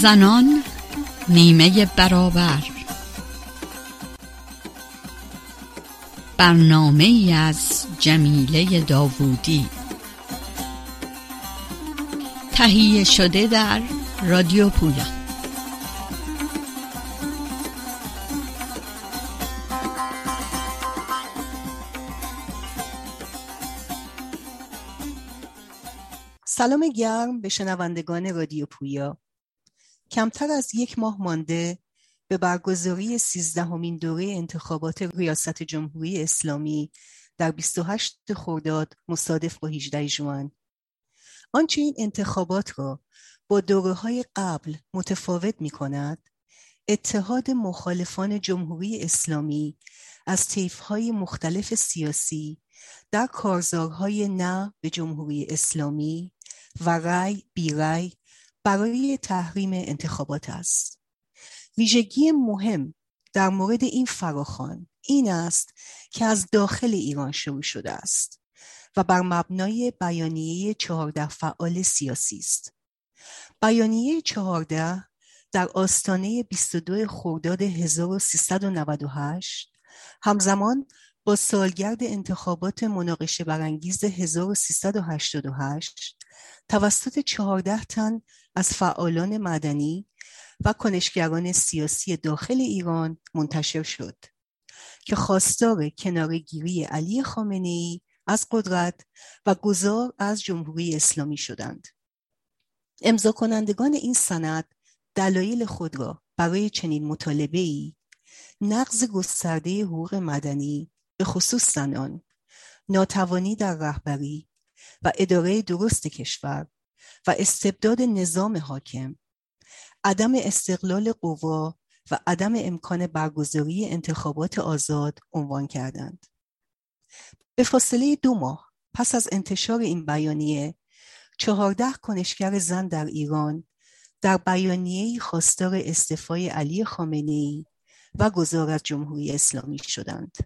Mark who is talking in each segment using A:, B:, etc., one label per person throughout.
A: زنان نیمه برابر. برنامه ای از جمیله داوودی. تهیه شده در رادیو پویا.
B: سلام گرم به شنوندگان رادیو پویا. کمتر از یک ماه مانده به برگزاری سیزدهمین دوره انتخابات ریاست جمهوری اسلامی در 28 خرداد مصادف با 18 ژوئن. آنچه این انتخابات را با دوره های قبل متفاوت می کند اتحاد مخالفان جمهوری اسلامی از های مختلف سیاسی در کارزارهای نه به جمهوری اسلامی و رأی بی رأی برای تحریم انتخابات است. ویژگی مهم در مورد این فراخان این است که از داخل ایران شروع شده است و بر مبنای بیانیه چهارده فعال سیاسی است. بیانیه چهارده در آستانه 22 خرداد 1398 همزمان با سالگرد انتخابات مناقشه برانگیز 1388 توسط چهارده تن از فعالان مدنی و کنشگران سیاسی داخل ایران منتشر شد که خواستار کنارگیری علی خامنه از قدرت و گذار از جمهوری اسلامی شدند. امضا کنندگان این سند دلایل خود را برای چنین مطالبه ای نقض گسترده حقوق مدنی به خصوص زنان ناتوانی در رهبری و اداره درست کشور و استبداد نظام حاکم عدم استقلال قوا و عدم امکان برگزاری انتخابات آزاد عنوان کردند. به فاصله دو ماه پس از انتشار این بیانیه چهارده کنشگر زن در ایران در بیانیه خواستار استعفای علی خامنه و گذار از جمهوری اسلامی شدند.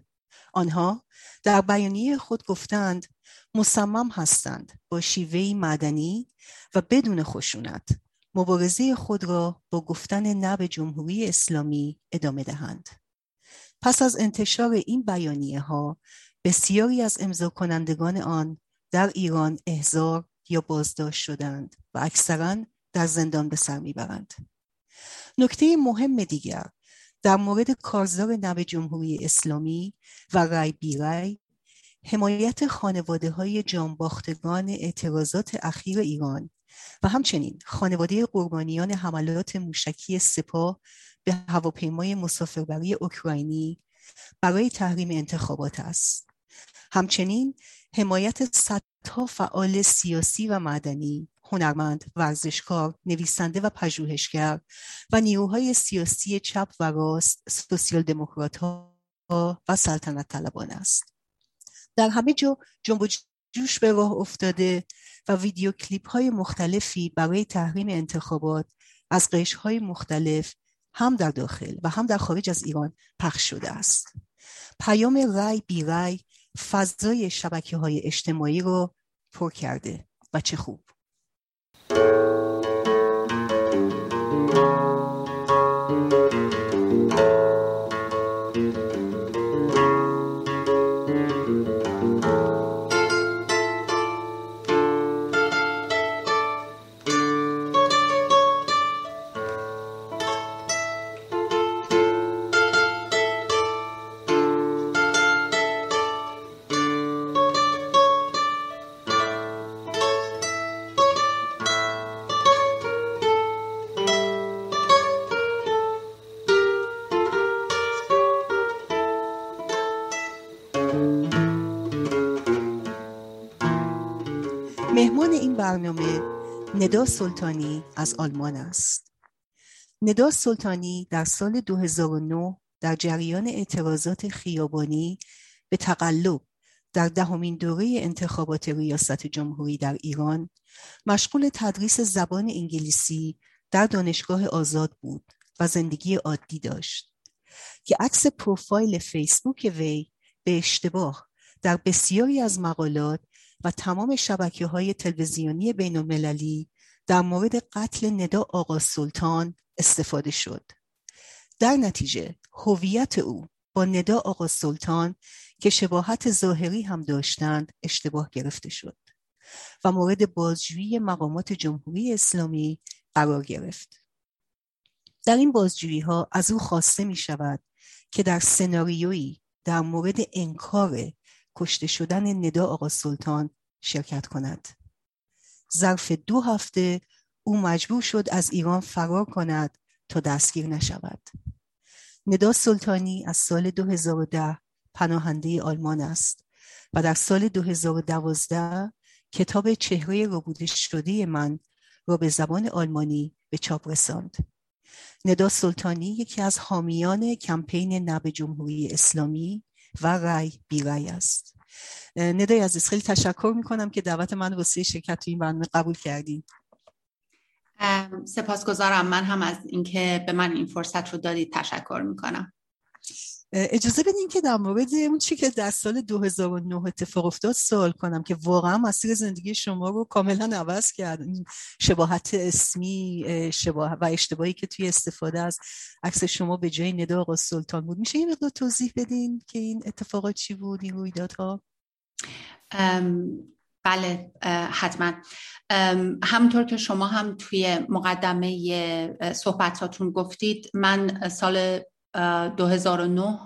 B: آنها در بیانیه خود گفتند مصمم هستند با شیوهی مدنی و بدون خشونت مبارزه خود را با گفتن نه به جمهوری اسلامی ادامه دهند. پس از انتشار این بیانیه ها بسیاری از امضا کنندگان آن در ایران احضار یا بازداشت شدند و اکثرا در زندان به سر می‌برند. نکته مهم دیگر در مورد کارزار نو جمهوری اسلامی و رای بی رای حمایت خانواده های جانباختگان اعتراضات اخیر ایران و همچنین خانواده قربانیان حملات موشکی سپاه به هواپیمای مسافربری اوکراینی برای تحریم انتخابات است. همچنین حمایت صدها فعال سیاسی و مدنی هنرمند، ورزشکار، نویسنده و پژوهشگر و نیروهای سیاسی چپ و راست، سوسیال دموکرات ها و سلطنت طلبان است. در همه جا جنب جوش به راه افتاده و ویدیو کلیپ های مختلفی برای تحریم انتخابات از قش های مختلف هم در داخل و هم در خارج از ایران پخش شده است. پیام رای بی رای فضای شبکه های اجتماعی رو پر کرده و چه خوب. مهمان این برنامه ندا سلطانی از آلمان است. ندا سلطانی در سال 2009 در جریان اعتراضات خیابانی به تقلب در دهمین دوره انتخابات ریاست جمهوری در ایران مشغول تدریس زبان انگلیسی در دانشگاه آزاد بود و زندگی عادی داشت که عکس پروفایل فیسبوک وی به اشتباه در بسیاری از مقالات و تمام شبکه های تلویزیونی بین المللی در مورد قتل ندا آقا سلطان استفاده شد. در نتیجه هویت او با ندا آقا سلطان که شباهت ظاهری هم داشتند اشتباه گرفته شد و مورد بازجویی مقامات جمهوری اسلامی قرار گرفت. در این بازجویی ها از او خواسته می شود که در سناریویی در مورد انکار کشته شدن ندا آقا سلطان شرکت کند ظرف دو هفته او مجبور شد از ایران فرار کند تا دستگیر نشود ندا سلطانی از سال 2010 پناهنده آلمان است و در سال 2012 کتاب چهره ربوده شده من را به زبان آلمانی به چاپ رساند. ندا سلطانی یکی از حامیان کمپین نب جمهوری اسلامی و رای بی رای است. ندای عزیز خیلی تشکر می‌کنم که دعوت من واسه شرکت تو این برنامه قبول کردیم.
C: سپاسگزارم من هم از اینکه به من این فرصت رو دادید تشکر می‌کنم
B: اجازه بدین که در مورد اون چی که در سال 2009 اتفاق افتاد سوال کنم که واقعا مسیر زندگی شما رو کاملا عوض کرد. این شباهت اسمی شباه و اشتباهی که توی استفاده از عکس شما به جای ندا آقا سلطان بود. میشه این مقدار توضیح بدین که این اتفاقات چی بود این رویدادها؟
C: بله حتما. همطور که شما هم توی مقدمه صحبتاتون گفتید من سال 2009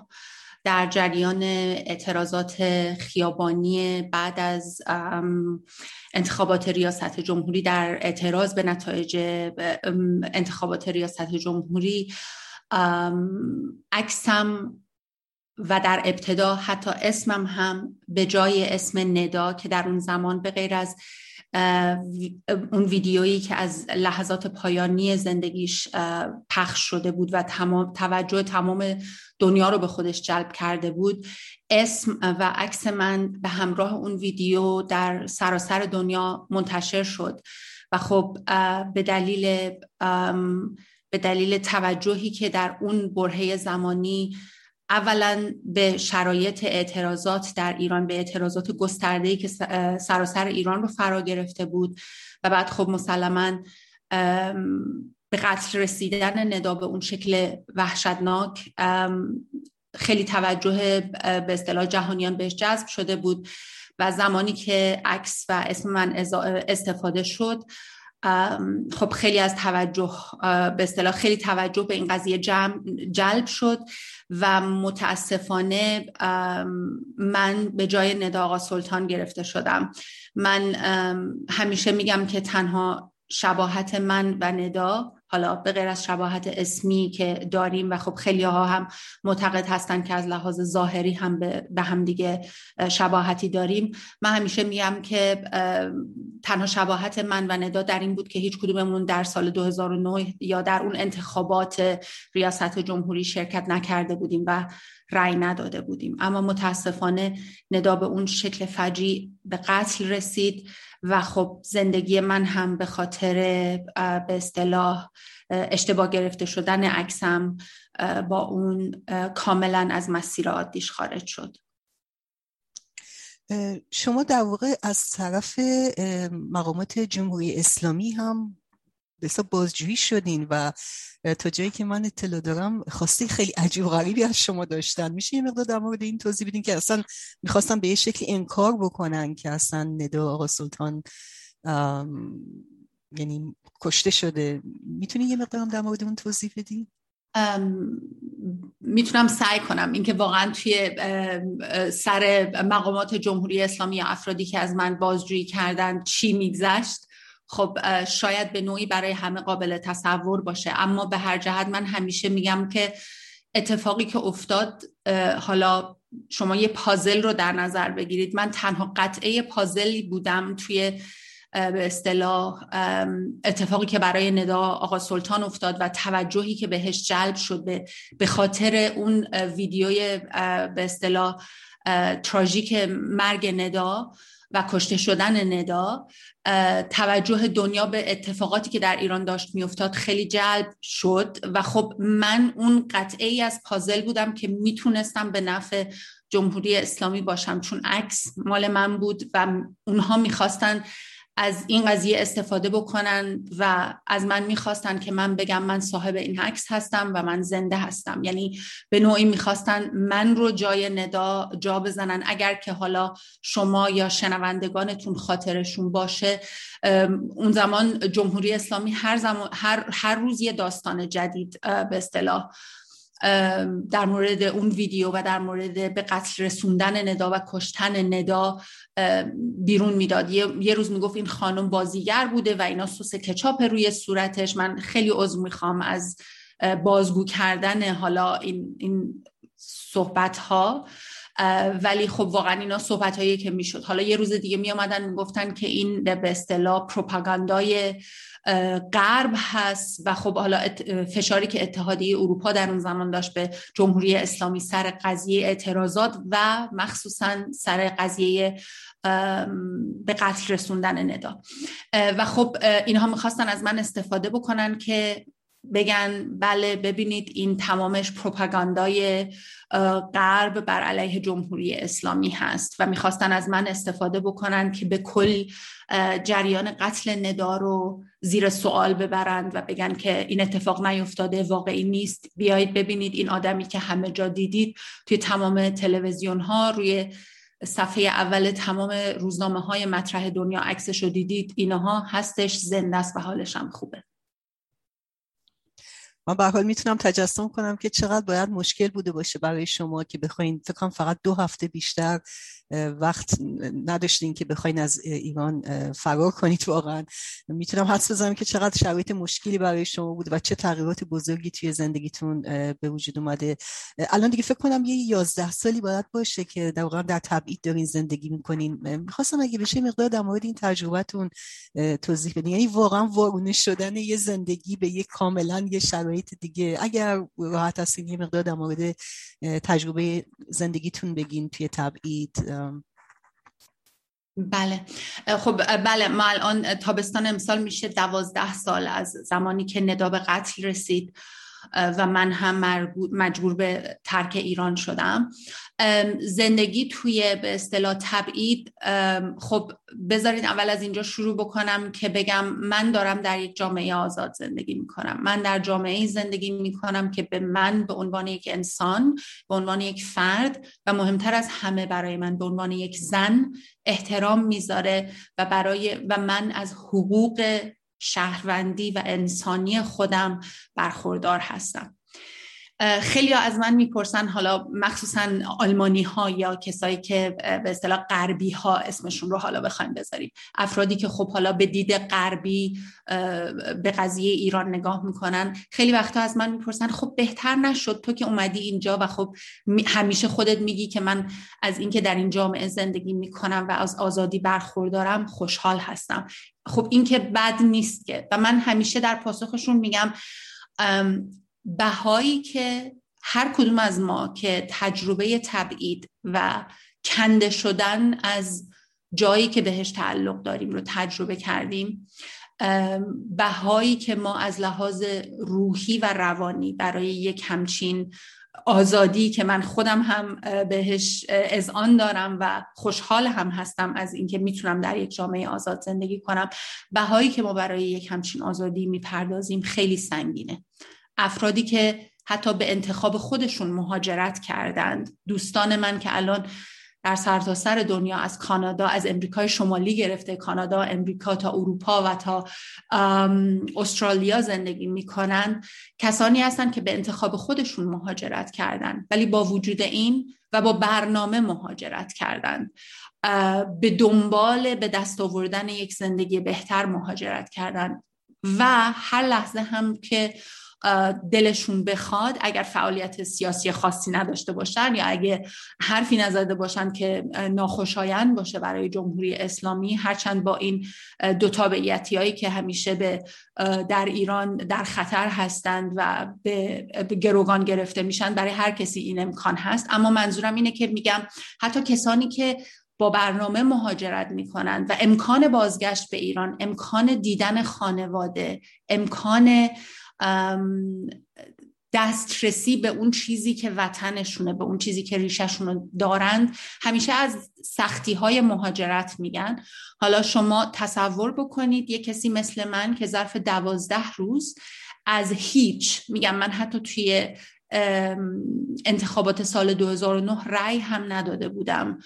C: در جریان اعتراضات خیابانی بعد از انتخابات ریاست جمهوری در اعتراض به نتایج انتخابات ریاست جمهوری عکسم و در ابتدا حتی اسمم هم به جای اسم ندا که در اون زمان به غیر از اون ویدیویی که از لحظات پایانی زندگیش پخش شده بود و تمام توجه تمام دنیا رو به خودش جلب کرده بود اسم و عکس من به همراه اون ویدیو در سراسر دنیا منتشر شد. و خب به دلیل به دلیل توجهی که در اون برهه زمانی اولا به شرایط اعتراضات در ایران به اعتراضات گسترده‌ای که سراسر ایران رو فرا گرفته بود و بعد خب مسلما به قتل رسیدن ندا به اون شکل وحشتناک خیلی توجه به اصطلاح جهانیان بهش جذب شده بود و زمانی که عکس و اسم من استفاده شد خب خیلی از توجه به اصطلاح خیلی توجه به این قضیه جلب شد و متاسفانه من به جای ندا آقا سلطان گرفته شدم. من همیشه میگم که تنها شباهت من و ندا حالا به غیر از شباهت اسمی که داریم و خب خیلی ها هم معتقد هستن که از لحاظ ظاهری هم به هم دیگه شباهتی داریم. من همیشه میگم که تنها شباهت من و ندا در این بود که هیچ کدوممون در سال 2009 یا در اون انتخابات ریاست جمهوری شرکت نکرده بودیم و رأی نداده بودیم. اما متاسفانه ندا به اون شکل فجی به قتل رسید. و خب زندگی من هم به خاطر به اصطلاح اشتباه گرفته شدن عکسم با اون کاملا از مسیر عادیش خارج شد.
B: شما در واقع از طرف مقامات جمهوری اسلامی هم بسا بازجویی شدین و تا جایی که من اطلاع دارم خواسته خیلی عجیب غریبی از شما داشتن. میشه یه مقدار در مورد این توضیح بدین که اصلا می‌خواستم به یه شکل انکار بکنن که اصلا ندا آقا سلطان یعنی کشته شده. می‌تونی یه مقدار در مورد اون توضیح بدین؟
C: می‌تونم سعی کنم. اینکه واقعا توی سر مقامات جمهوری اسلامی افرادی که از من بازجویی کردن چی میگذشت. خب شاید به نوعی برای همه قابل تصور باشه. اما به هر جهت من همیشه میگم که اتفاقی که افتاد حالا شما یه پازل رو در نظر بگیرید. من تنها قطعه پازلی بودم توی به اصطلاح اتفاقی که برای ندا آقا سلطان افتاد و توجهی که بهش جلب شد به خاطر اون ویدیوی به اصطلاح تراژیک مرگ ندا. و کشته شدن ندا توجه دنیا به اتفاقاتی که در ایران داشت میافتاد خیلی جلب شد و خب من اون قطعه ای از پازل بودم که می‌تونستم به نفع جمهوری اسلامی باشم. چون عکس مال من بود و اونها می‌خواستن از این قضیه استفاده بکنن و از من می‌خواستن که من بگم من صاحب این عکس هستم و من زنده هستم. یعنی به نوعی می‌خواستن من رو جای ندا جا بزنن. اگر که حالا شما یا شنوندگانتون خاطرشون باشه اون زمان جمهوری اسلامی هر, زمان هر, هر روز یه داستان جدید به اصطلاح در مورد اون ویدیو و در مورد به قتل رسوندن ندا و کشتن ندا بیرون می‌داد. یه،, روز می‌گفت این خانم بازیگر بوده و اینا سس کچاپ روی صورتش. من خیلی عضو می‌خوام از بازگو کردن حالا این, این صحبت ها ولی خب واقعا اینا صحبت هایی که می‌شد. حالا یه روز دیگه می آمدن می‌گفتن که این به اصطلاح پروپاگاندای غرب هست و خب حالا فشاری که اتحادیه اروپا در اون زمان داشت به جمهوری اسلامی سر قضیه اعتراضات و مخصوصا سر قضیه به قتل رسوندن ندا. و خب اینها می‌خواستن از من استفاده بکنن که بگن بله ببینید این تمامش پروپاگاندای غرب بر علیه جمهوری اسلامی هست و می‌خواستن از من استفاده بکنن که به کل جریان قتل ندا رو زیر سوال ببرند و بگن که این اتفاق نیفتاده واقعی نیست. بیایید ببینید این آدمی که همه جا دیدید توی تمام تلویزیون ها روی صفحه اول تمام روزنامه های مطرح دنیا عکسش رو دیدید. اینها هستش زنده است و حالش هم خوبه.
B: من به حال می‌تونم تجسم کنم که چقدر باید مشکل بوده باشه برای شما که بخواین فکر فقط دو هفته بیشتر وقت نداشتین که بخواین از ایران فرار کنید واقعا. می‌تونم حدس بزنم که چقدر شرایط مشکلی برای شما بود و چه تغییرات بزرگی توی زندگیتون به وجود اومده. الان دیگه فکر کنم یه یازده سالی باید باشه که در واقع در تبعید دارین زندگی می‌کنین. می‌خواستم اگه بشه مقدار در مورد این تجربتون توضیح بدین. یعنی واقعا وارونه شدن یه زندگی به یه کاملا یه شرایط دیگه. اگر راحت هستین یه مقدار در مورد تجربه زندگیتون بگین توی تبعید.
C: بله. خب بله ما الان تابستان امسال میشه دوازده سال از زمانی که ندا به قتل رسید. و من هم مجبور به ترک ایران شدم. زندگی توی به اصطلاح تبعید خب بذارید اول از اینجا شروع بکنم که بگم من دارم در یک جامعه آزاد زندگی می‌کنم. من در جامعه زندگی می‌کنم که به من به عنوان یک انسان به عنوان یک فرد و مهمتر از همه برای من به عنوان یک زن احترام می‌ذاره و برای و من از حقوق شهروندی و انسانی خودم برخوردار هستم. خیلی از من می‌پرسن حالا مخصوصا آلمانی ها یا کسایی که به اصطلاح غربی ها اسمشون رو حالا بخوایم بذاریم. افرادی که خب حالا به دید غربی به قضیه ایران نگاه می‌کنن خیلی وقتا از من می‌پرسن خب بهتر نشد تو که اومدی اینجا و خب همیشه خودت میگی که من از اینکه در این جامعه زندگی می‌کنم و از آزادی برخوردارم خوشحال هستم. خب این که بد نیست که. و من همیشه در پاسخشون میگم بهایی که هر کدوم از ما که تجربه تبعید و کنده شدن از جایی که بهش تعلق داریم رو تجربه کردیم بهایی که ما از لحاظ روحی و روانی برای یک همچین آزادی که من خودم هم بهش اذعان دارم و خوشحال هم هستم از اینکه می‌تونم در یک جامعه آزاد زندگی کنم بهایی که ما برای یک همچین آزادی می‌پردازیم خیلی سنگینه. افرادی که حتی به انتخاب خودشون مهاجرت کردند. دوستان من که الان در سرتاسر سر دنیا از کانادا از امریکای شمالی گرفته کانادا امریکا تا اروپا و تا استرالیا زندگی می‌کنند کسانی هستند که به انتخاب خودشون مهاجرت کردند ولی با وجود این و با برنامه مهاجرت کردند به دنبال به دست آوردن یک زندگی بهتر مهاجرت کردند و هر لحظه هم که دلشون بخواد اگر فعالیت سیاسی خاصی نداشته باشن یا اگه حرفی نزده باشن که ناخوشایند باشه برای جمهوری اسلامی هرچند با این دو تابعیتی که همیشه به در ایران در خطر هستند و به, گروگان گرفته میشن برای هر کسی این امکان هست. اما منظورم اینه که میگم حتی کسانی که با برنامه مهاجرت می کنند و امکان بازگشت به ایران امکان دیدن خانواده امکان دسترسی به اون چیزی که وطنشونه به اون چیزی که ریشهشون دارند. همیشه از سختی های مهاجرت میگن. حالا شما تصور بکنید یه کسی مثل من که ظرف دوازده روز از هیچ میگم من حتی توی انتخابات سال 2009 رأی هم نداده بودم.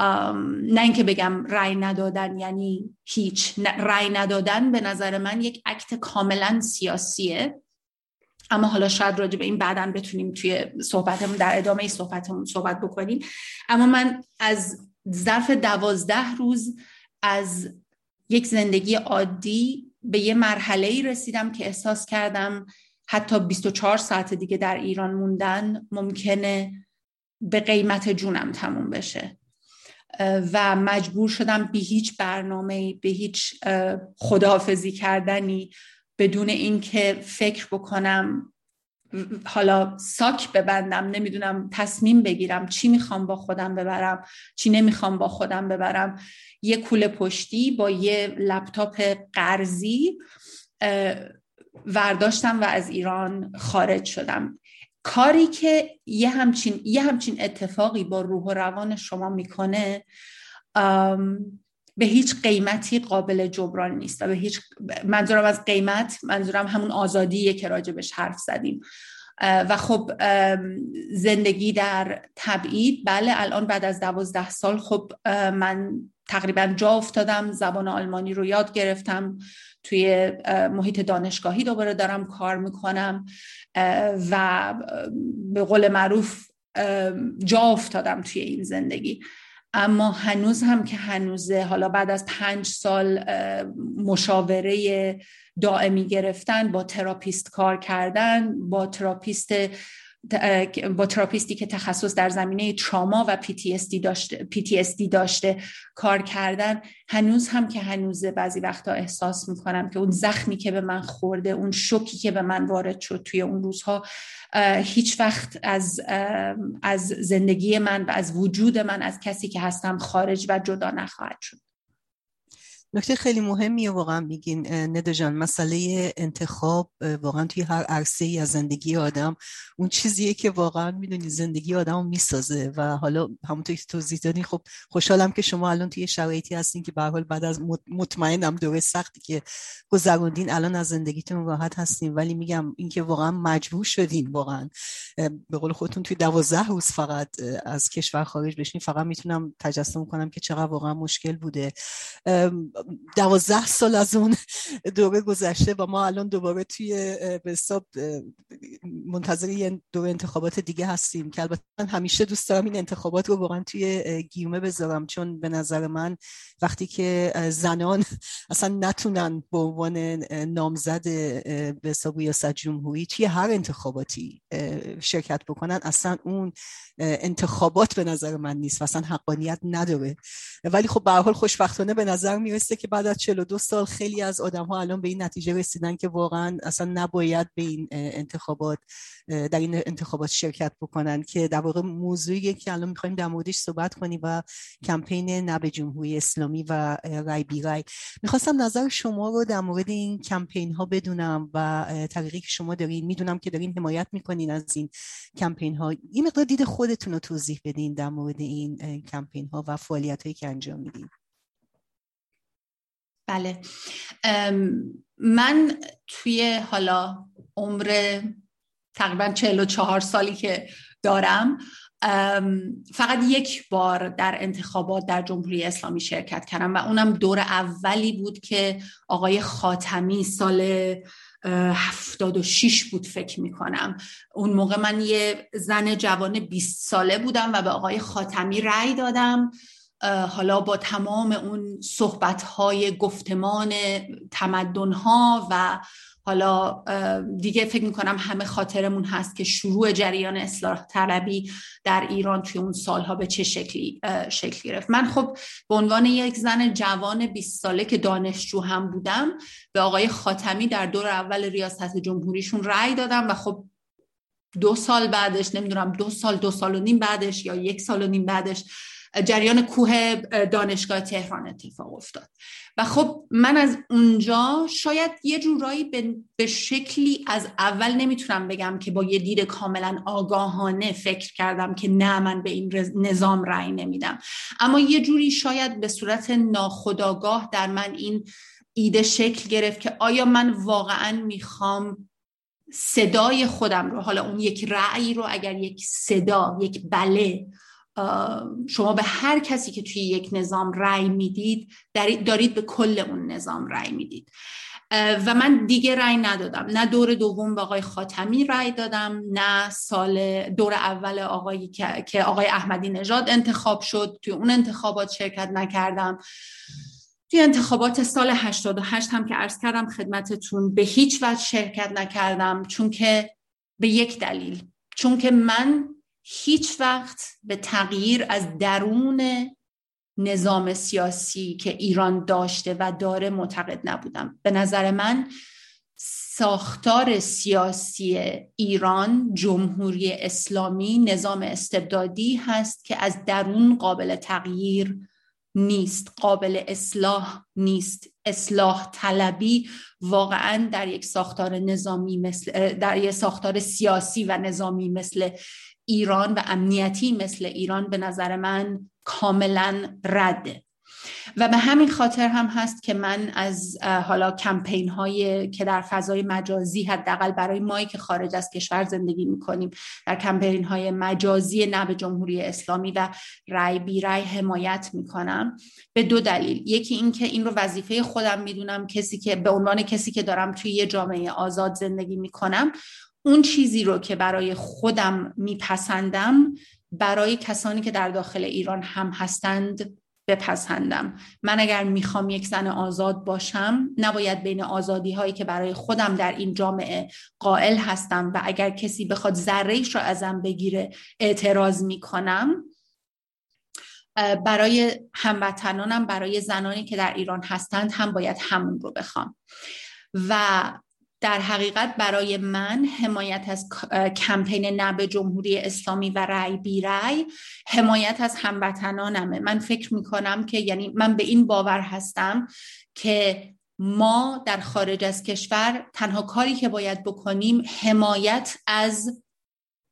C: نه اینکه بگم رأی ندادن یعنی هیچ. رأی ندادن به نظر من یک عکت کاملا سیاسیه. اما حالا شاید راجع به این بعدا بتونیم توی صحبتمون در ادامه صحبتمون صحبت بکنیم. اما من از ظرف دوازده روز از یک زندگی عادی به یه مرحله ای رسیدم که احساس کردم حتی 24 ساعت دیگه در ایران موندن ممکنه به قیمت جونم تموم بشه. و مجبور شدم به هیچ برنامه به هیچ خداحافظی کردنی بدون اینکه فکر بکنم حالا ساک ببندم نمی‌دونم تصمیم بگیرم چی می‌خوام با خودم ببرم چی نمی‌خوام با خودم ببرم. یه کوله پشتی با یه لپتاپ قرضی ورداشتم و از ایران خارج شدم. کاری که یه همچین, یه همچین اتفاقی با روح و روان شما می‌کنه به هیچ قیمتی قابل جبران نیست و به هیچ منظورم از قیمت منظورم همون آزادیه که راجبش حرف زدیم. و خب زندگی در تبعید. بله الان بعد از دوازده سال خب من تقریبا جا افتادم زبان آلمانی رو یاد گرفتم. توی محیط دانشگاهی دوباره دارم کار می‌کنم و به قول معروف جا افتادم توی این زندگی. اما هنوز هم که هنوزه حالا بعد از پنج سال مشاوره دائمی گرفتن با therapist کار کردن با therapist با therapist ی که تخصص در زمینه تراما و PTSD داشته, PTSD داشته کار کردن هنوز هم که هنوزه بعضی وقتا احساس می‌کنم که اون زخمی که به من خورده اون شوکی که به من وارد شد توی اون روزها هیچ وقت از از زندگی من و از وجود من از کسی که هستم خارج و جدا نخواهد شد.
B: نکته خیلی مهمیه واقعا میگین نده جان مسئله انتخاب واقعا توی هر عرصه ای از زندگی آدم اون چیزیه که واقعا می‌دونی زندگی آدم رو می‌سازه و حالا همونطور که توضیح دادین خب خوشحالم که شما الان توی شرایطی هستین که به حال بعد از مطمئنم دوره سختی که گذروندین الان از زندگیتون راحت هستین. ولی میگم اینکه واقعا مجبور شدین واقعا به قول خودتون توی دوازده روز فقط از کشور خارج بشین. فقط می‌تونم تجسم کنم که چقدر واقعا مشکل بوده. دوازده سال از اون دوره گذشته و ما الان دوباره توی به منتظر یه دوره انتخابات دیگه هستیم که البته من همیشه دوست دارم این انتخابات رو واقعا توی گیومه بذارم. چون به نظر من وقتی که زنان اصلا نتونن به عنوان نامزد به حساب ریاست جمهوری توی هر انتخاباتی شرکت بکنن اصلا اون انتخابات به نظر من نیست و اصلا حقانیت نداره. ولی خب به حال خوشبختانه به نظر می‌رسه که بعد از 42 سال خیلی از آدم ها الان به این نتیجه رسیدن که واقعا اصلا نباید به این انتخابات در این انتخابات شرکت بکنن که در واقع موضوعی که الان می‌خوایم در موردش صحبت کنیم و کمپین نب جمهوری اسلامی و رای بی رای. می‌خواستم نظر شما رو در مورد این کمپین ها بدونم و طریقی که شما دارین. می‌دونم که دارین حمایت می‌کنین از این کمپین ها این مقدار دید خودتون رو توضیح بدین در مورد این کمپین ها و فعالیت هایی که انجام میدین.
C: بله. من توی حالا عمر تقریبا 44 سالی که دارم فقط یک بار در انتخابات در جمهوری اسلامی شرکت کردم و اونم دور اولی بود که آقای خاتمی سال هفتاد و شیش بود فکر می‌کنم. اون موقع من یه زن جوان 20 ساله بودم و به آقای خاتمی رأی دادم. حالا با تمام اون صحبت های گفتمان تمدن ها و حالا دیگه فکر می‌کنم همه خاطرمون هست که شروع جریان اصلاح طلبی در ایران توی اون سالها به چه شکلی شکل گرفت. من خب به عنوان یک زن جوان 20 ساله که دانشجو هم بودم به آقای خاتمی در دور اول ریاست جمهوریشون رأی دادم و خب دو سال بعدش نمی‌دونم دو سال دو سال و نیم بعدش یا یک سال و نیم بعدش جریان کوه دانشگاه تهران اتفاق افتاد. و خب من از اونجا شاید یه جورایی به شکلی از اول نمی‌تونم بگم که با یه دید کاملا آگاهانه فکر کردم که نه من به این نظام رأی نمیدم. اما یه جوری شاید به صورت ناخداگاه در من این ایده شکل گرفت که آیا من واقعا می‌خوام صدای خودم رو حالا اون یک رأی رو اگر یک صدا یک بله شما به هر کسی که توی یک نظام رأی می‌دید دارید به کل اون نظام رأی می‌دید. و من دیگه رأی ندادم. نه دور دوم به آقای خاتمی رأی دادم نه سال دور اول آقایی که آقای احمدی نژاد انتخاب شد. توی اون انتخابات شرکت نکردم. توی انتخابات سال 88 هم که عرض کردم خدمتتون به هیچ وجه شرکت نکردم. چون که به یک دلیل. چون که من هیچ وقت به تغییر از درون نظام سیاسی که ایران داشته و داره معتقد نبودم. به نظر من ساختار سیاسی ایران جمهوری اسلامی نظام استبدادی هست که از درون قابل تغییر نیست قابل اصلاح نیست. اصلاح طلبی واقعا در یک ساختار نظامی مثل در یک ساختار سیاسی و نظامی مثل ایران و امنیتی مثل ایران به نظر من کاملا رده. و به همین خاطر هم هست که من از حالا کمپین های که در فضای مجازی حداقل برای مایی که خارج از کشور زندگی می‌کنیم در کمپین های مجازی نه به جمهوری اسلامی و رای بی رای حمایت می‌کنم به دو دلیل. یکی اینکه این رو وظیفه خودم می‌دونم کسی که به عنوان کسی که دارم توی یه جامعه آزاد زندگی می‌کنم اون چیزی رو که برای خودم میپسندم برای کسانی که در داخل ایران هم هستند بپسندم. من اگر می‌خوام یک زن آزاد باشم نباید بین آزادی هایی که برای خودم در این جامعه قائل هستم و اگر کسی بخواد ذرهش رو ازم بگیره اعتراض می‌کنم. برای هموطنانم برای زنانی که در ایران هستند هم باید همون رو بخوام. و در حقیقت برای من حمایت از کمپین نه جمهوری اسلامی و رأی بی رأی حمایت از هموطنانمه. من فکر می‌کنم که یعنی من به این باور هستم که ما در خارج از کشور تنها کاری که باید بکنیم حمایت از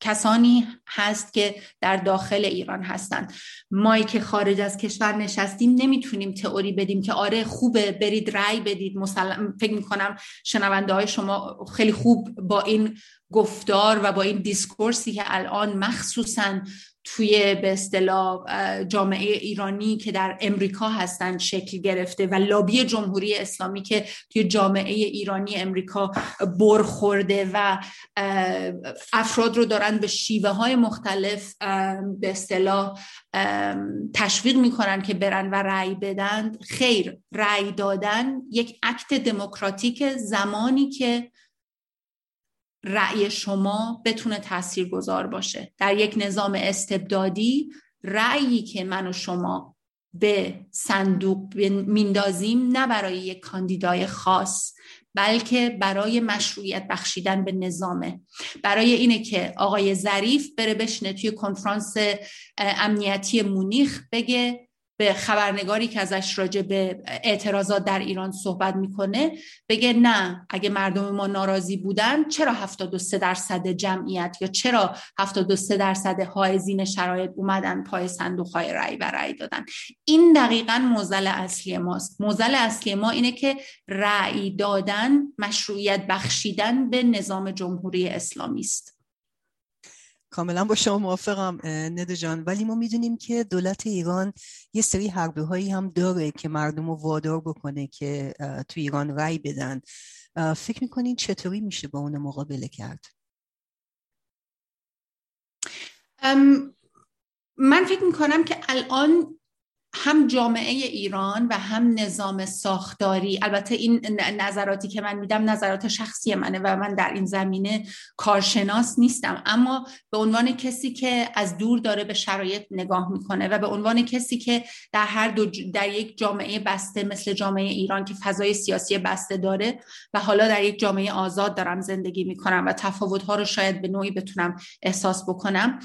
C: کسانی هست که در داخل ایران هستند. ما که خارج از کشور نشستیم نمی‌تونیم تئوری بدیم که آره خوبه برید رأی بدید. مسلم فکر می‌کنم شنونده های شما خیلی خوب با این گفتار و با این دیسکورسی که الان مخصوصا توی به اصطلاح جامعه ایرانی که در امریکا هستند شکل گرفته و لابی جمهوری اسلامی که توی جامعه ایرانی امریکا برخورده و افراد رو دارن به شیوه های مختلف به اصطلاح تشویق می‌کنن که برن و رأی بدن. خیر رأی دادن یک عکت دموکراتیک زمانی که رأی شما بتونه تأثیر گذار باشه. در یک نظام استبدادی رأیی که من و شما به صندوق میندازیم نه برای یک کاندیدای خاص بلکه برای مشروعیت بخشیدن به نظامه. برای اینه که آقای ظریف بره بشنه توی کنفرانس امنیتی مونیخ بگه به خبرنگاری که ازش راجع به اعتراضات در ایران صحبت می‌کنه بگه نه اگه مردم ما ناراضی بودن چرا 73 درصد جمعیت یا چرا 73 درصد حائزین شرایط اومدن پای صندوق های رأی و رأی دادن؟ این دقیقا موزل اصلی ماست. موزل اصلی ما اینه که رأی دادن مشروعیت بخشیدن به نظام جمهوری اسلامی است.
B: کاملا با شما موافقم نده جان. ولی ما می‌دونیم که دولت ایران یه سری حربه هایی هم داره که مردم رو وادار بکنه که تو ایران رای بدن. فکر می‌کنین چطوری میشه با اون مقابله کرد؟
C: من فکر می‌کنم که الان هم جامعه ایران و هم نظام ساختاری. البته این نظراتی که من میدم نظرات شخصی منه و من در این زمینه کارشناس نیستم. اما به عنوان کسی که از دور داره به شرایط نگاه می‌کنه و به عنوان کسی که در هر دو در یک جامعه بسته مثل جامعه ایران که فضای سیاسی بسته داره و حالا در یک جامعه آزاد دارم زندگی می‌کنم و تفاوتها رو شاید به نوعی بتونم احساس بکنم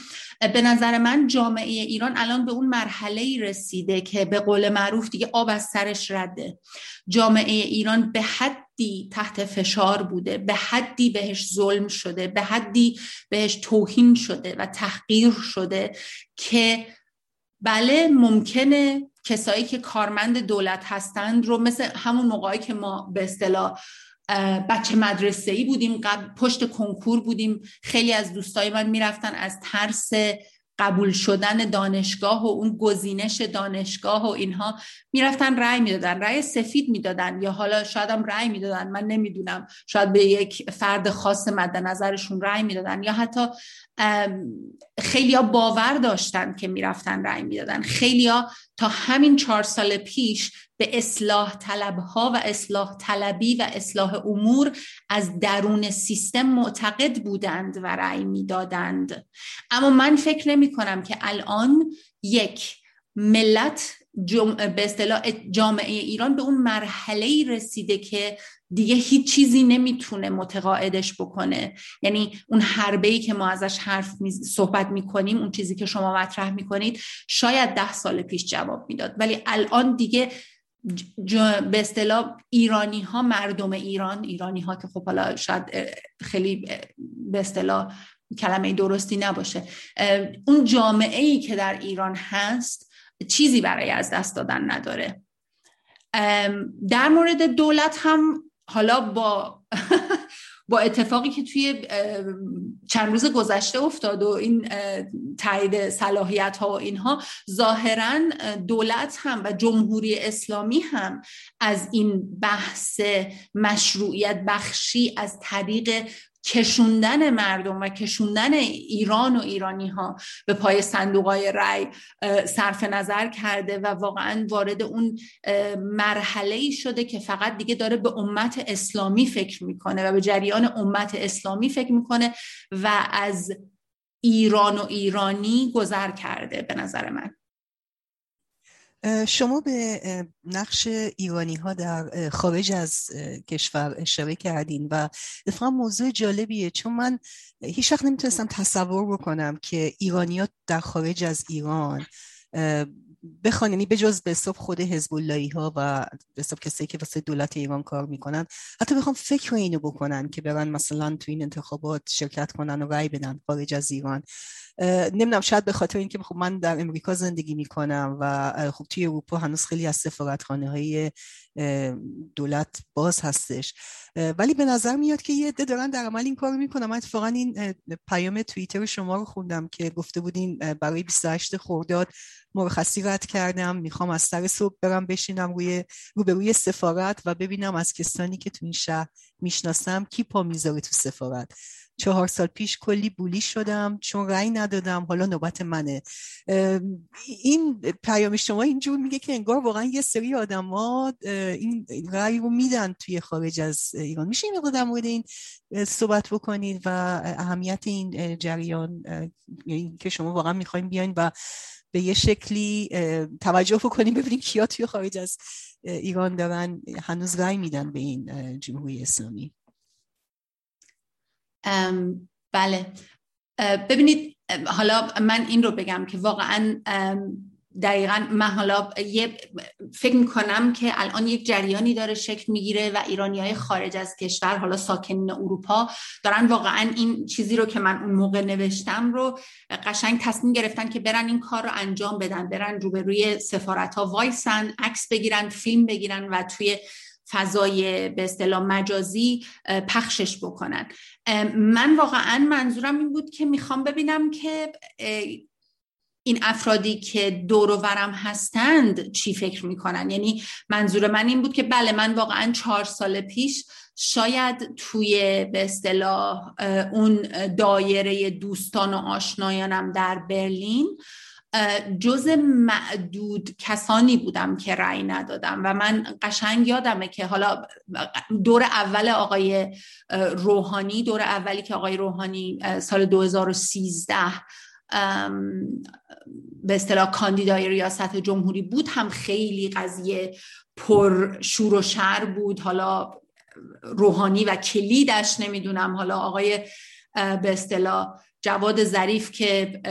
C: به نظر من جامعه ایران الان به اون مرحله رسیده که به قول معروف دیگه آب از سرش رده. جامعه ایران به حدی تحت فشار بوده به حدی بهش ظلم شده به حدی بهش توهین شده و تحقیر شده که بله ممکنه کسایی که کارمند دولت هستند رو مثل همون موقعی که ما به اصطلاح بچه مدرسه ای بودیم قبل پشت کنکور بودیم خیلی از دوستای من می‌رفتن از ترس قبول شدن دانشگاه و اون گزینش دانشگاه و اینها می‌رفتن رأی می‌دادن رأی سفید می‌دادن یا حالا شاید هم رأی می‌دادن من نمی‌دونم. شاید به یک فرد خاص مد نظرشون رأی می‌دادن یا حتی خیلیا باور داشتن که می‌رفتن رأی می‌دادن. خیلیا تا همین چهار سال پیش به اصلاح طلب ها و اصلاح طلبی و اصلاح امور از درون سیستم معتقد بودند و رأی می‌دادند. اما من فکر نمی کنم که الان یک ملت به اصطلاح جامعه ایران به اون مرحله رسیده که دیگه هیچ چیزی نمی‌تونه متقاعدش بکنه. یعنی اون حربه ای که ما ازش حرف می صحبت می‌کنیم اون چیزی که شما مطرح می‌کنید شاید ده سال پیش جواب می‌داد. ولی الان دیگه به اصطلاح ایرانی ها مردم ایران ایرانی ها که خب حالا شاید خیلی به اصطلاح کلمه درستی نباشه اون جامعه ای که در ایران هست چیزی برای از دست دادن نداره. در مورد دولت هم حالا با با اتفاقی که توی چند روز گذشته افتاد و این تایید صلاحیت ها و اینها ظاهرا دولت هم و جمهوری اسلامی هم از این بحث مشروعیت بخشی از طریق کشوندن مردم و کشوندن ایران و ایرانی ها به پای صندوق های رای صرف نظر کرده و واقعا وارد اون مرحله ای شده که فقط دیگه داره به امت اسلامی فکر می‌کنه و به جریان امت اسلامی فکر می‌کنه و از ایران و ایرانی گذر کرده به نظر من.
B: شما به نقش ایرانی ها در خارج از کشور اشاره کردین و اتفاقا موضوع جالبیه چون من هیچ وقت نمی‌تونستم تصور بکنم که ایرانیات در خارج از ایران بخوان یعنی به جز به حساب خود حزب ها و به حساب کسایی که واسه دولت ایران کار می‌کنن حتی بخوام فکر اینو بکنن که برن مثلا تو این انتخابات شرکت کنن و رای بدن خارج از ایران. نمی‌دونم شاید به خاطر اینکه خب من در امریکا زندگی می‌کنم و خب توی اروپا هنوز خیلی از سفارتخانه های دولت باز هستش. ولی به نظر میاد که یه عده دارن در عمل این کار می‌کنن. من اتفاقا این پیام توییتر شما رو خوندم که گفته بودین برای 28 خرداد مرخصی رد کردم می‌خوام از سر صبح برم بشینم روی روبروی سفارت و ببینم از کسانی که تو این شهر می‌شناسم کی پا می‌ذاره تو سفارت. چهار سال پیش کلی بولی شدم چون رأی ندادم حالا نوبت منه. این پیام شما اینجور میگه که انگار واقعا یه سری آدما این رأی رو میدن توی خارج از ایران. میشه این در مورد این صحبت بکنید و اهمیت این جریان یعنی که شما واقعا می‌خوایم بیاین و به یه شکلی توجه بکنیم ببینیم کیا توی خارج از ایران دارن هنوز رأی میدن به این جمهوری اسلامی.
C: بله. ببینید حالا من این رو بگم که واقعا دقیقا من حالا یه فکر می‌کنم که الان یک جریانی داره شکل می‌گیره و ایرانی های خارج از کشور حالا ساکنین اروپا دارن واقعا این چیزی رو که من اون موقع نوشتم رو قشنگ تصمیم گرفتن که برن این کار رو انجام بدن برن روبروی سفارت ها وایسن عکس بگیرن فیلم بگیرن و توی فضای به اصطلاح مجازی پخشش بکنن. من واقعا منظورم این بود که می‌خوام ببینم که این افرادی که دور و ورم هستند چی فکر می‌کنن؟ یعنی منظور من این بود که بله من واقعا چهار سال پیش شاید توی به اصطلاح اون دایره دوستان و آشنایانم در برلین جز معدود کسانی بودم که رأی ندادم. و من قشنگ یادمه که حالا دور اول آقای روحانی دور اولی که آقای روحانی سال 2013 به اصطلاح کاندیدای ریاست جمهوری بود هم خیلی قضیه پر شور و شر بود. حالا روحانی و کلیدش نمی‌دونم. حالا آقای به اصطلاح جواد ظریف که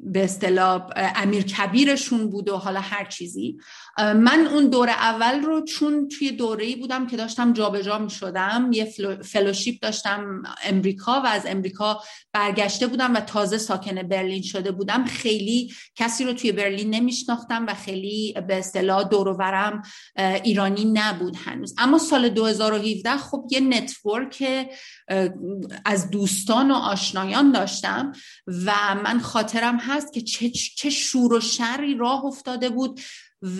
C: به اصطلاح امیر کبیرشون بود و حالا هر چیزی. من اون دور اول رو چون توی دوره‌ای بودم که داشتم جابجا می شدم یه فلوشیپ داشتم امریکا و از امریکا برگشته بودم و تازه ساکن برلین شده بودم. خیلی کسی رو توی برلین نمیشناختم و خیلی به اصطلاح دور ایرانی نبود هنوز. اما سال 2017 خب یه نتورک از دوستان و آشنایان داشتم و من خاطرم هست که چه, چه شور و شری راه افتاده بود.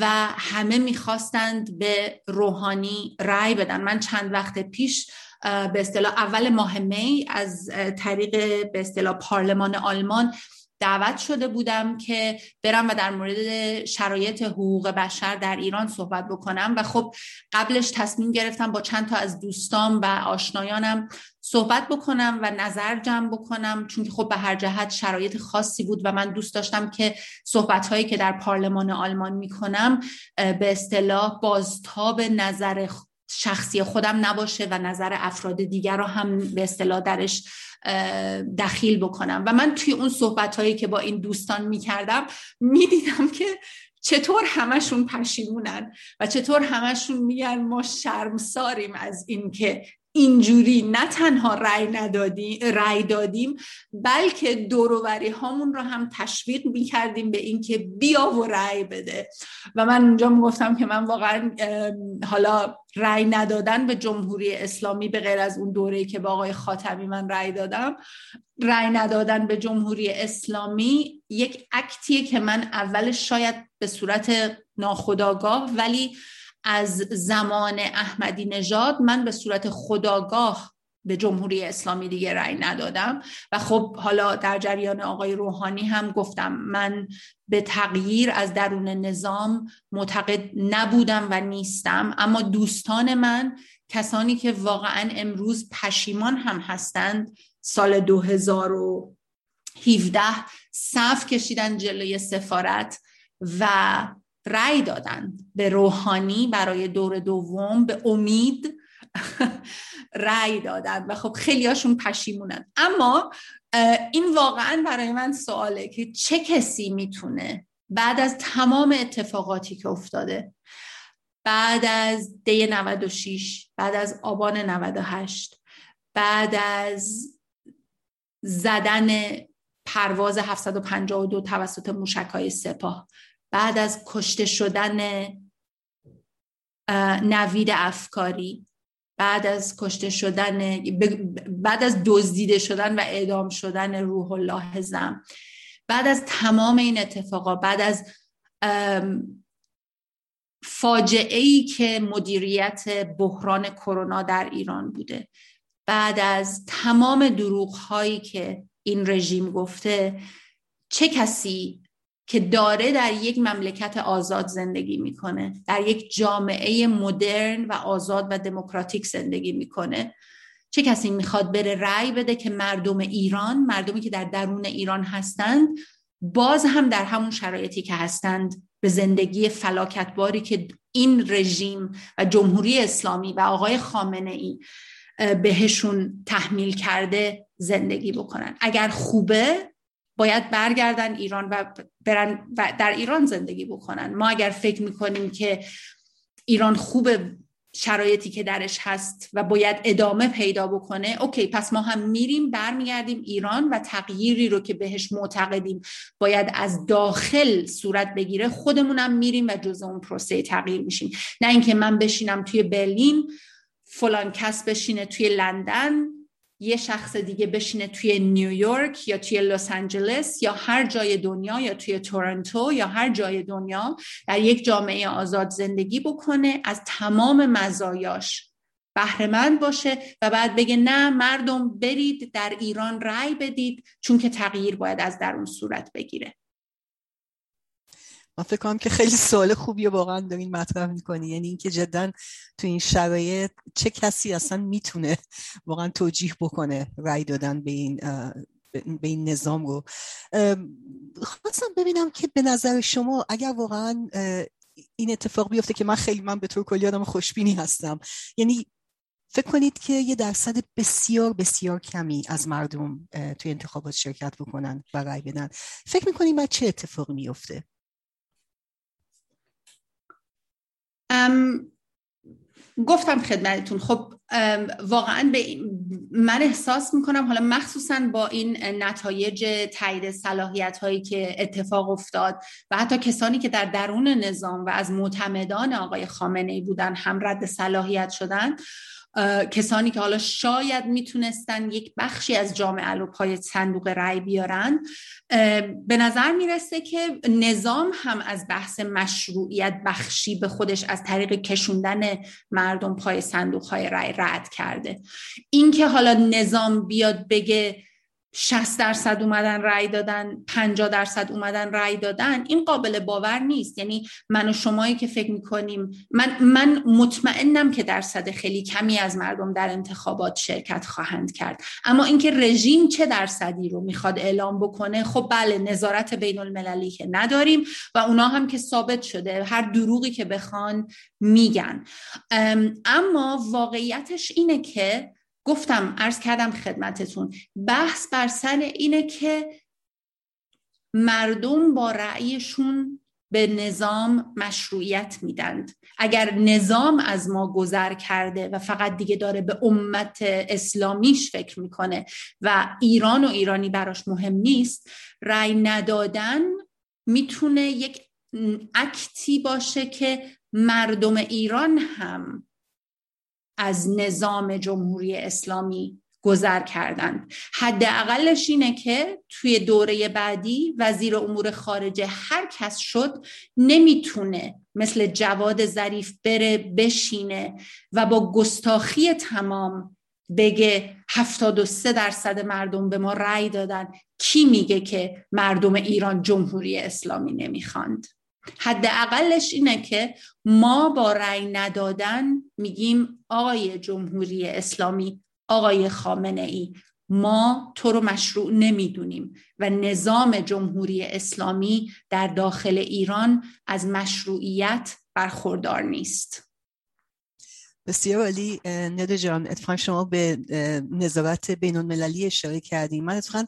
C: و همه می‌خواستند به روحانی رأی بدن. من چند وقت پیش به اصطلاح اول ماه می از طریق به اصطلاح پارلمان آلمان دعوت شده بودم که برم و در مورد شرایط حقوق بشر در ایران صحبت بکنم. و خب قبلش تصمیم گرفتم با چند تا از دوستان و آشنایانم صحبت بکنم و نظر جمع بکنم چون که خب به هر جهت شرایط خاصی بود و من دوست داشتم که صحبت هایی که در پارلمان آلمان می‌کنم به اصطلاح بازتاب نظر شخصی خودم نباشه و نظر افراد دیگر رو هم به اصطلاح درش دخیل بکنم. و من توی اون صحبت هایی که با این دوستان می‌کردم می‌دیدم که چطور همشون پشیمونن و چطور همشون میگن ما شرمساریم از اینکه اینجوری نه تنها رأی ندادیم رأی دادیم بلکه دوروبری هامون رو هم تشویق می‌کردیم به اینکه بیا و رأی بده. و من اونجا می‌گفتم که من واقعا حالا رأی ندادن به جمهوری اسلامی به غیر از اون دوره که با آقای خاتمی من رأی دادم رأی ندادن به جمهوری اسلامی یک اکتیه که من اولش شاید به صورت ناخداگاه ولی از زمان احمدی نژاد من به صورت خداگاه به جمهوری اسلامی دیگه رأی ندادم. و خب حالا در جریان آقای روحانی هم گفتم من به تغییر از درون نظام معتقد نبودم و نیستم. اما دوستان من کسانی که واقعا امروز پشیمان هم هستند سال 2017 صف کشیدن جلوی سفارت و رأی دادن به روحانی برای دور دوم به امید رأی دادن و خب خیلی هاشون پشیمونن. اما این واقعا برای من سواله که چه کسی می‌تونه بعد از تمام اتفاقاتی که افتاده بعد از دی 96 بعد از آبان 98 بعد از زدن پرواز 752 توسط موشکهای سپاه بعد از کشته شدن نوید افکاری بعد از کشته شدن بعد از دزدیده شدن و اعدام شدن روح الله زم. بعد از تمام این اتفاقا بعد از فاجعه ای که مدیریت بحران کرونا در ایران بوده. بعد از تمام دروغ هایی که این رژیم گفته چه کسی که داره در یک مملکت آزاد زندگی می‌کنه در یک جامعه مدرن و آزاد و دموکراتیک زندگی می‌کنه. چه کسی می‌خواد بره رأی بده که مردم ایران مردمی که در درون ایران هستند باز هم در همون شرایطی که هستند به زندگی فلاکتباری که این رژیم و جمهوری اسلامی و آقای خامنه ای بهشون تحمیل کرده زندگی بکنن. اگر خوبه باید برگردن ایران و برن و در ایران زندگی بکنن. ما اگر فکر می‌کنیم که ایران خوب شرایطی که درش هست و باید ادامه پیدا بکنه okay پس ما هم میریم برمیگردیم ایران و تغییری رو که بهش معتقدیم باید از داخل صورت بگیره خودمونم میریم و جز اون پروسه تغییر میشیم. نه اینکه من بشینم توی برلین فلان کس بشینه توی لندن یه شخص دیگه بشینه توی نیویورک یا توی لس آنجلس یا هر جای دنیا یا توی تورنتو یا هر جای دنیا در یک جامعه آزاد زندگی بکنه از تمام مزایاش بهرهمند باشه و بعد بگه نه مردم برید در ایران رأی بدید چون که تغییر باید از درون صورت بگیره.
B: من فکر کنم که خیلی سوال خوبی واقعا دارین مطرح می‌کنی. یعنی اینکه جدا تو این شرایط چه کسی اصلا می‌تونه واقعا توجیه بکنه رای دادن به این به این نظام رو. خواستم ببینم که به نظر شما اگر واقعا این اتفاق بیفته که من خیلی من به طور کلی آدم خوشبینی هستم. یعنی فکر کنید که یه درصد بسیار بسیار کمی از مردم توی انتخابات شرکت بکنن و رای بدن. فکر می‌کنید بعد چه اتفاقی میفته
C: گفتم خدمتتون. خب واقعا به من احساس می‌کنم حالا مخصوصا با این نتایج تایید صلاحیت هایی که اتفاق افتاد و حتی کسانی که در درون نظام و از معتمدان آقای خامنه ای بودن هم رد صلاحیت شدن کسانی که حالا شاید می‌تونستن یک بخشی از جامعه رو پای صندوق رأی بیارن به نظر می‌رسه که نظام هم از بحث مشروعیت بخشی به خودش از طریق کشوندن مردم پای صندوق های رأی رد کرده. اینکه حالا نظام بیاد بگه 60 درصد اومدن رأی دادن 50 درصد اومدن رأی دادن این قابل باور نیست. یعنی من و شمایی که فکر می‌کنیم من من مطمئنم که درصد خیلی کمی از مردم در انتخابات شرکت خواهند کرد. اما اینکه رژیم چه درصدی رو می‌خواد اعلام بکنه خب بله نظارت بین المللی که نداریم و اونا هم که ثابت شده هر دروغی که بخوان میگن. اما واقعیتش اینه که گفتم ارز کردم خدمتتون بحث بر سر اینه که مردم با رأیشون به نظام مشروعیت میدند. اگر نظام از ما گذر کرده و فقط دیگه داره به امت اسلامیش فکر می‌کنه و ایران و ایرانی براش مهم نیست رأی ندادن می‌تونه یک اکتی باشه که مردم ایران هم از نظام جمهوری اسلامی گذر کردند. حداقلش اینه که توی دوره بعدی وزیر امور خارجه هر کس شد نمی‌تونه مثل جواد ظریف بره بشینه و با گستاخی تمام بگه 73 درصد مردم به ما رأی دادن. کی میگه که مردم ایران جمهوری اسلامی نمی‌خواند؟ حداقلش اینه که ما با رأی ندادن میگیم آقای جمهوری اسلامی آقای خامنه ای. ما تو رو مشروع نمی‌دونیم و نظام جمهوری اسلامی در داخل ایران از مشروعیت برخوردار نیست.
B: بسیار عالی. نده جان اتفاقا شما به نظارت بین المللی اشاره کردیم من اتفاقا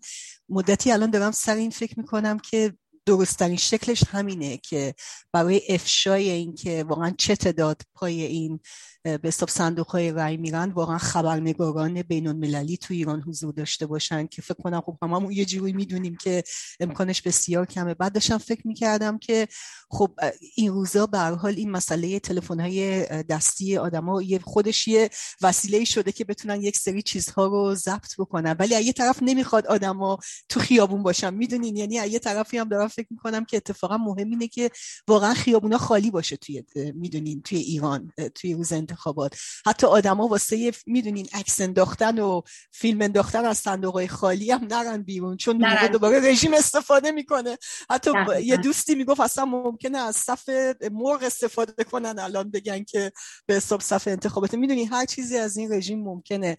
B: مدتی الان دارم سر این فکر می‌کنم که درستترین شکلش همینه که برای افشای اینکه واقعا چه تعداد پای این به حساب صندوق های رای میرن. واقعا خبرنگاران بین المللی تو ایران حضور داشته باشن که فکر کنم خب هممون یه جوری می‌دونیم که امکانش بسیار کمه. بعد داشتم فکر می‌کردم که خب این روزا به حال این مسئله تلفن های دستی آدما یه خودش یه وسیله شده که بتونن یک سری چیزها رو ضبط بکنن. ولی از یه طرف نمی‌خواد آدما تو خیابون باشن می‌دونین؟ یعنی از یه طرفی هم دارم فکر می‌کنم که اتفاقا مهم اینه که واقعا خیابونا خالی باشه توی می‌دونین؟ توی ایران توی روز انتخابات. حتی آدما واسه می‌دونین عکس انداختن و فیلم انداختن از صندوق خالی هم نرن بیرون چون دوباره رژیم استفاده می‌کنه. حتی یه دوستی می‌گفت اصلا ممکنه از صف مرغ استفاده کنن الان بگن که به حساب صف انتخابات می‌دونی هر چیزی از این رژیم ممکنه.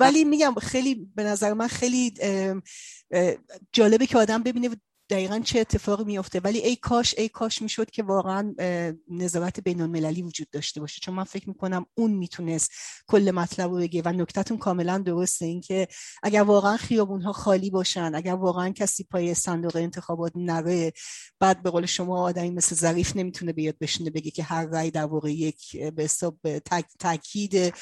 B: ولی میگم خیلی به نظر من خیلی جالبه که آدم ببینه دقیقا چه اتفاقی میفته ولی ای کاش ای کاش می‌شد که واقعا نظارت بین المللی وجود داشته باشه. چون من فکر می‌کنم اون می‌تونست کل مطلب رو بگه و نکتتون کاملا درسته. اینکه اگر واقعا خیابون ها خالی باشن اگر واقعا کسی پای صندوق انتخابات نره بعد به قول شما آدمی مثل ظریف نمی‌تونه بیاد بشینه بگه که هر رای در واقع یک به حساب تاکید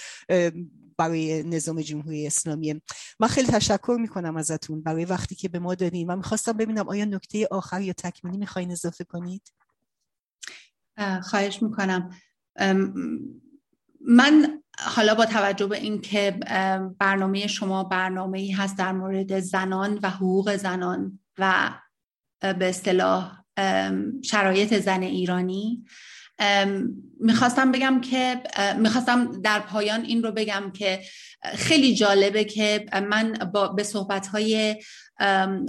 B: برای نظام جمهوری اسلامی. من خیلی تشکر می‌کنم ازتون برای وقتی که به ما دادین و می‌خواستم ببینم آیا نکته آخر یا تکمیلی می‌خواین اضافه کنید؟
C: خواهش می‌کنم. من حالا با توجه به اینکه برنامه شما برنامه ای هست در مورد زنان و حقوق زنان و به اصطلاح شرایط زن ایرانی می‌خواستم بگم که می‌خواستم در پایان این رو بگم که خیلی جالبه که من با به صحبت های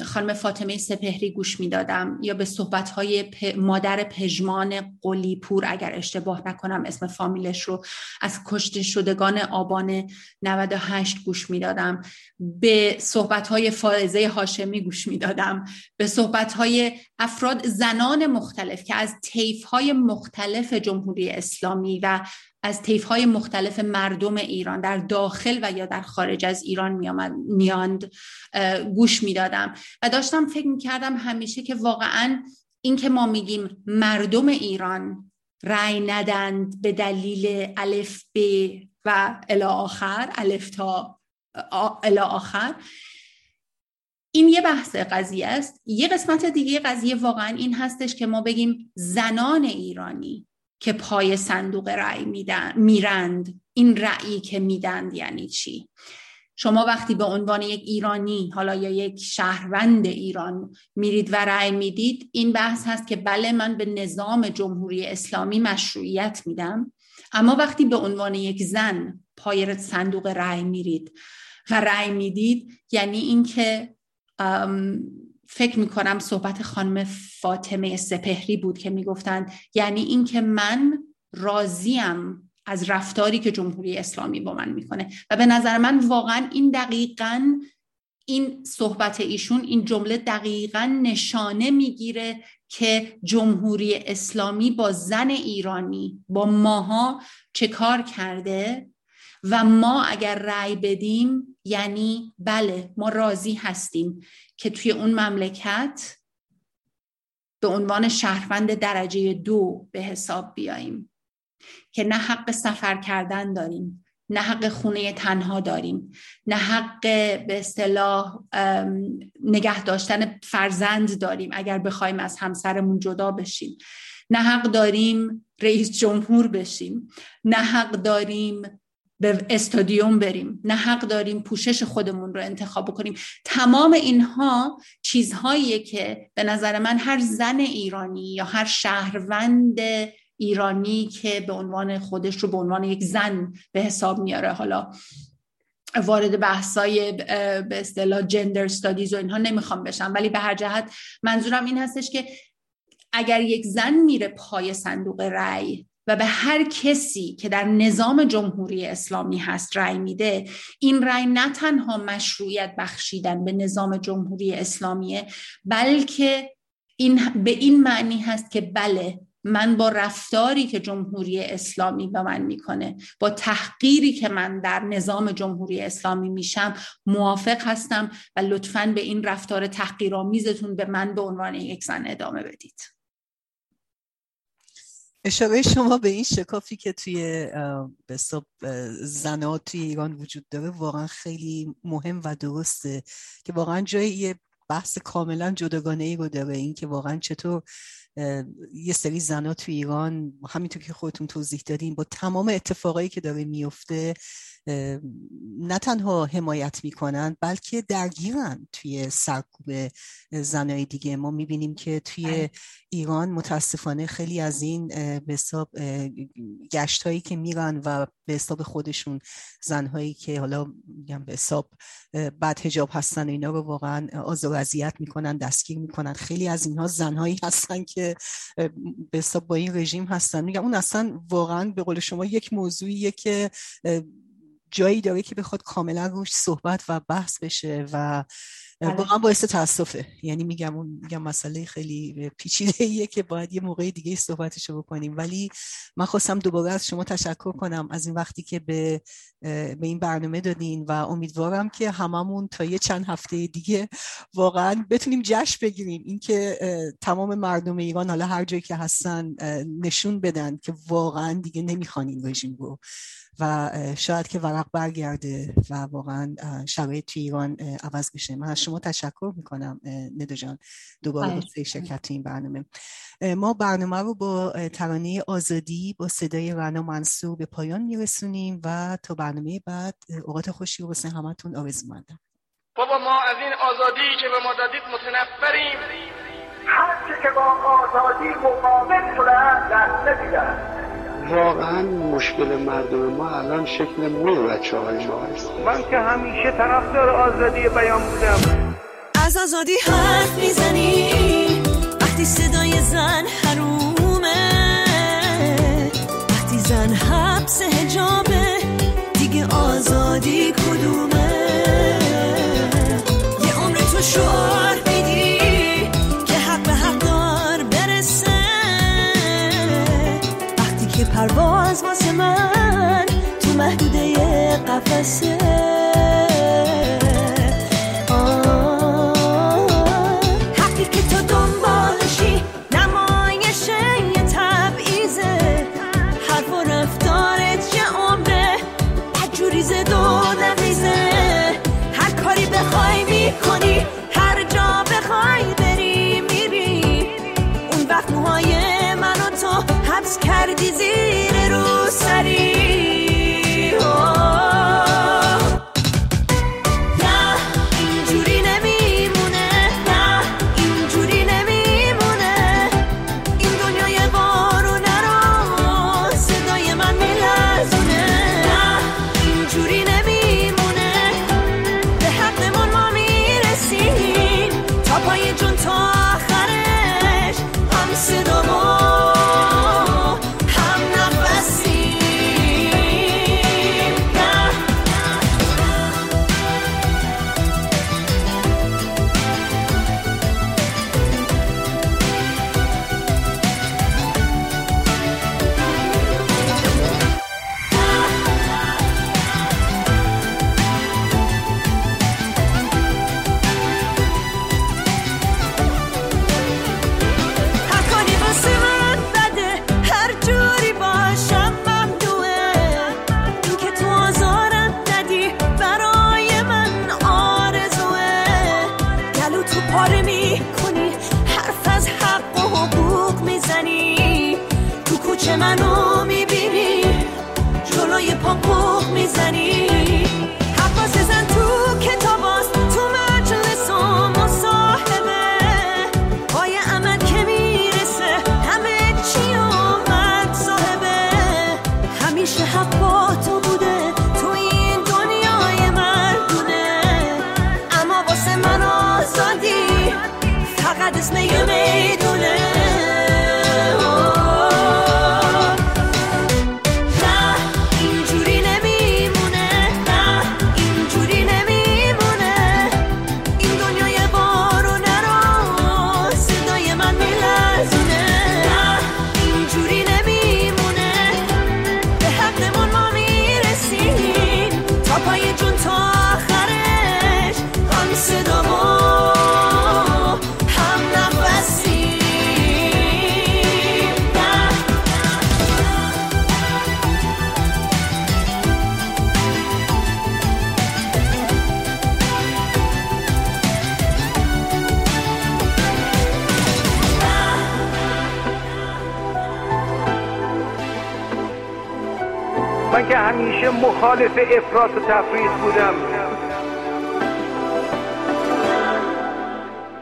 C: خانم فاطمه سپهری گوش می‌دادم یا به صحبت های مادر پژمان قلیپور اگر اشتباه نکنم اسم فامیلش رو از کشته شدگان آبان 98 گوش می‌دادم. به صحبت های فائزه هاشمی گوش می‌دادم. به صحبت های افراد زنان مختلف که از طیف های مختلف جمهوری اسلامی و از های مختلف مردم ایران در داخل و یا در خارج از ایران میاند گوش می‌دادم. و داشتم فکر می‌کردم همیشه که واقعا این که ما میگیم مردم ایران رأی ندند به دلیل الف ب و الی آخر الف تا الی آخر این یه بحث قضیه است. یه قسمت دیگه قضیه واقعا این هستش که ما بگیم زنان ایرانی که پای صندوق رأی میدن میرند. این رأیی که میدند یعنی چی؟ شما وقتی به عنوان یک ایرانی حالا یا یک شهروند ایران میرید و رأی می‌دید این بحث هست که بله من به نظام جمهوری اسلامی مشروعیت میدم اما وقتی به عنوان یک زن پای صندوق رأی میرید و رأی می‌دید یعنی اینکه فکر می‌کنم صحبت خانم فاطمه سپهری بود که می‌گفتند یعنی اینکه من راضیم از رفتاری که جمهوری اسلامی با من می‌کنه. و به نظر من واقعا این دقیقا این صحبت ایشون این جمله دقیقا نشانه می‌گیره که جمهوری اسلامی با زن ایرانی با ماها چه کار کرده و ما اگر رأی بدیم یعنی بله ما راضی هستیم که توی اون مملکت به عنوان شهروند درجه دو به حساب بیاییم. که نه حق سفر کردن داریم نه حق خونه تنها داریم نه حق به اصطلاح نگه داشتن فرزند داریم اگر بخوایم از همسرمون جدا بشیم. نه حق داریم رئیس جمهور بشیم. نه حق داریم به استادیوم بریم. نه حق داریم پوشش خودمون رو انتخاب کنیم تمام اینها چیزهاییه که به نظر من هر زن ایرانی یا هر شهروند ایرانی که به عنوان خودش رو به عنوان یک زن به حساب میاره حالا وارد بحثای به اصطلاح جندر استادیز و اینها نمی‌خوام بشم. ولی به هر جهت منظورم این هستش که اگر یک زن میره پای صندوق رأی و به هر کسی که در نظام جمهوری اسلامی هست رأی میده این رأی نه تنها مشروعیت بخشیدن به نظام جمهوری اسلامیه بلکه این به این معنی هست که بله من با رفتاری که جمهوری اسلامی به من می‌کنه با تحقیری که من در نظام جمهوری اسلامی میشم موافق هستم و لطفا به این رفتار تحقیرآمیزتون به من به عنوان یک زن ادامه بدید.
B: اشاره شما به این شکافی که توی به زنات توی ایران وجود داره واقعا خیلی مهم و درسته که واقعا جای یه بحث کاملا جداگانه ای رو داره. این که واقعا چطور یه سری زنات توی ایران همینطور که خودتون توضیح دادین با تمام اتفاقایی که داره میفته نه تنها حمایت می‌کنن بلکه درگیرن توی سرکوب زنای دیگه. ما می‌بینیم که توی بله. ایران متاسفانه خیلی از این به حساب گشت هایی که میرن و به حساب خودشون زنهایی که حالا میگم به حساب بعد هجاب هستن اینا رو واقعا آزار اذیت می‌کنن دستگیر می‌کنن. خیلی از اینها زنهایی هستن که به حساب با این رژیم هستن. میگم اون اصلا واقعا به قول شما یک موضوعیه که جایی داره که بخواد کاملا روش صحبت و بحث بشه و بله. واقعا باعث تاسفه. یعنی میگم اون میگم مسئله خیلی پیچیده ایه که باید یه موقع دیگه صحبتش رو بکنیم. ولی من خواستم دوباره از شما تشکر کنم از این وقتی که به به این برنامه دادین و امیدوارم که هممون تا یه چند هفته دیگه واقعا بتونیم جشن بگیریم. اینکه تمام مردم ایران حالا هر جایی که هستن نشون بدن که واقعا دیگه نمی‌خوان این رژیم رو و شاید که ورق برگرده و واقعا شرایط توی ایران عوض بشه. من از شما تشکر می‌کنم ندا جان. دوباره با شرکت این برنامه. ما برنامه رو با ترانه آزادی با صدای رنا منصور به پایان میرسونیم و تا برنامه بعد اوقات خوشی رو واسه همتون آرزو مندم
D: بابا ما از این آزادی که به ما دادید متنفریم. هر که با آزادی مقابل شده دست نمیدن
E: واقعا مشکل مردم ما الان شکل موی بچه های ما هست.
D: من که همیشه طرفدار آزادی بیان بودم.
F: از آزادی حرف می‌زنی وقتی صدای زن حرومه. وقتی زن حبس هجابه دیگه آزادی کدومه؟ یه عمر تو شعار من
D: مخالف افراط و تفریط بودم.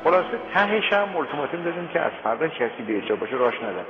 G: خلاصه تهش هم التیماتوم دادیم که از فردا کسی به اجرا باشه راش ندن